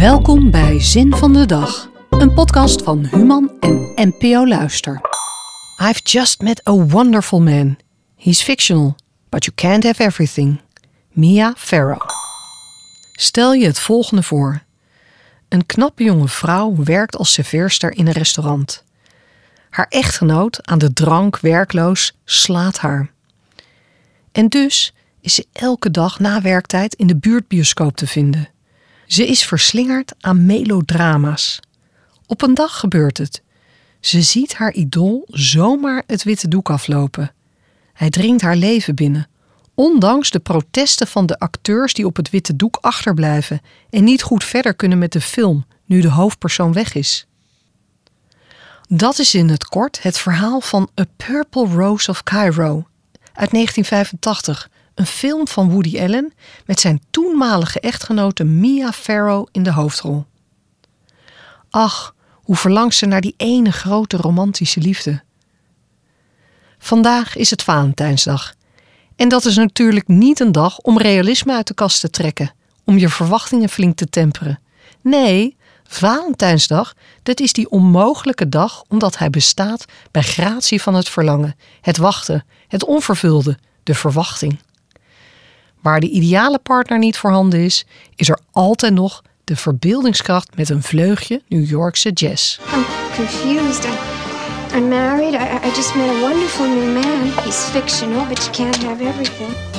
Welkom bij Zin van de Dag, een podcast van Human en NPO Luister. I've just met a wonderful man. He's fictional, but you can't have everything. Mia Farrow. Stel je het volgende voor. Een knappe jonge vrouw werkt als serveerster in een restaurant. Haar echtgenoot, aan de drank werkloos, slaat haar. En dus is ze elke dag na werktijd in de buurtbioscoop te vinden. Ze is verslingerd aan melodrama's. Op een dag gebeurt het. Ze ziet haar idool zomaar het witte doek aflopen. Hij dringt haar leven binnen, ondanks de protesten van de acteurs die op het witte doek achterblijven en niet goed verder kunnen met de film nu de hoofdpersoon weg is. Dat is in het kort het verhaal van A Purple Rose of Cairo uit 1985, een film van Woody Allen met zijn toenmalige echtgenote Mia Farrow in de hoofdrol. Ach, hoe verlangt ze naar die ene grote romantische liefde. Vandaag is het Valentijnsdag. En dat is natuurlijk niet een dag om realisme uit de kast te trekken, om je verwachtingen flink te temperen. Nee, Valentijnsdag, dat is die onmogelijke dag omdat hij bestaat bij gratie van het verlangen, het wachten, het onvervulde, de verwachting. Waar de ideale partner niet voorhanden is, is er altijd nog de verbeeldingskracht met een vleugje New Yorkse jazz. I'm confused. I, I'm married. I, I just met a wonderful new man. He's fictional, but you can't have everything.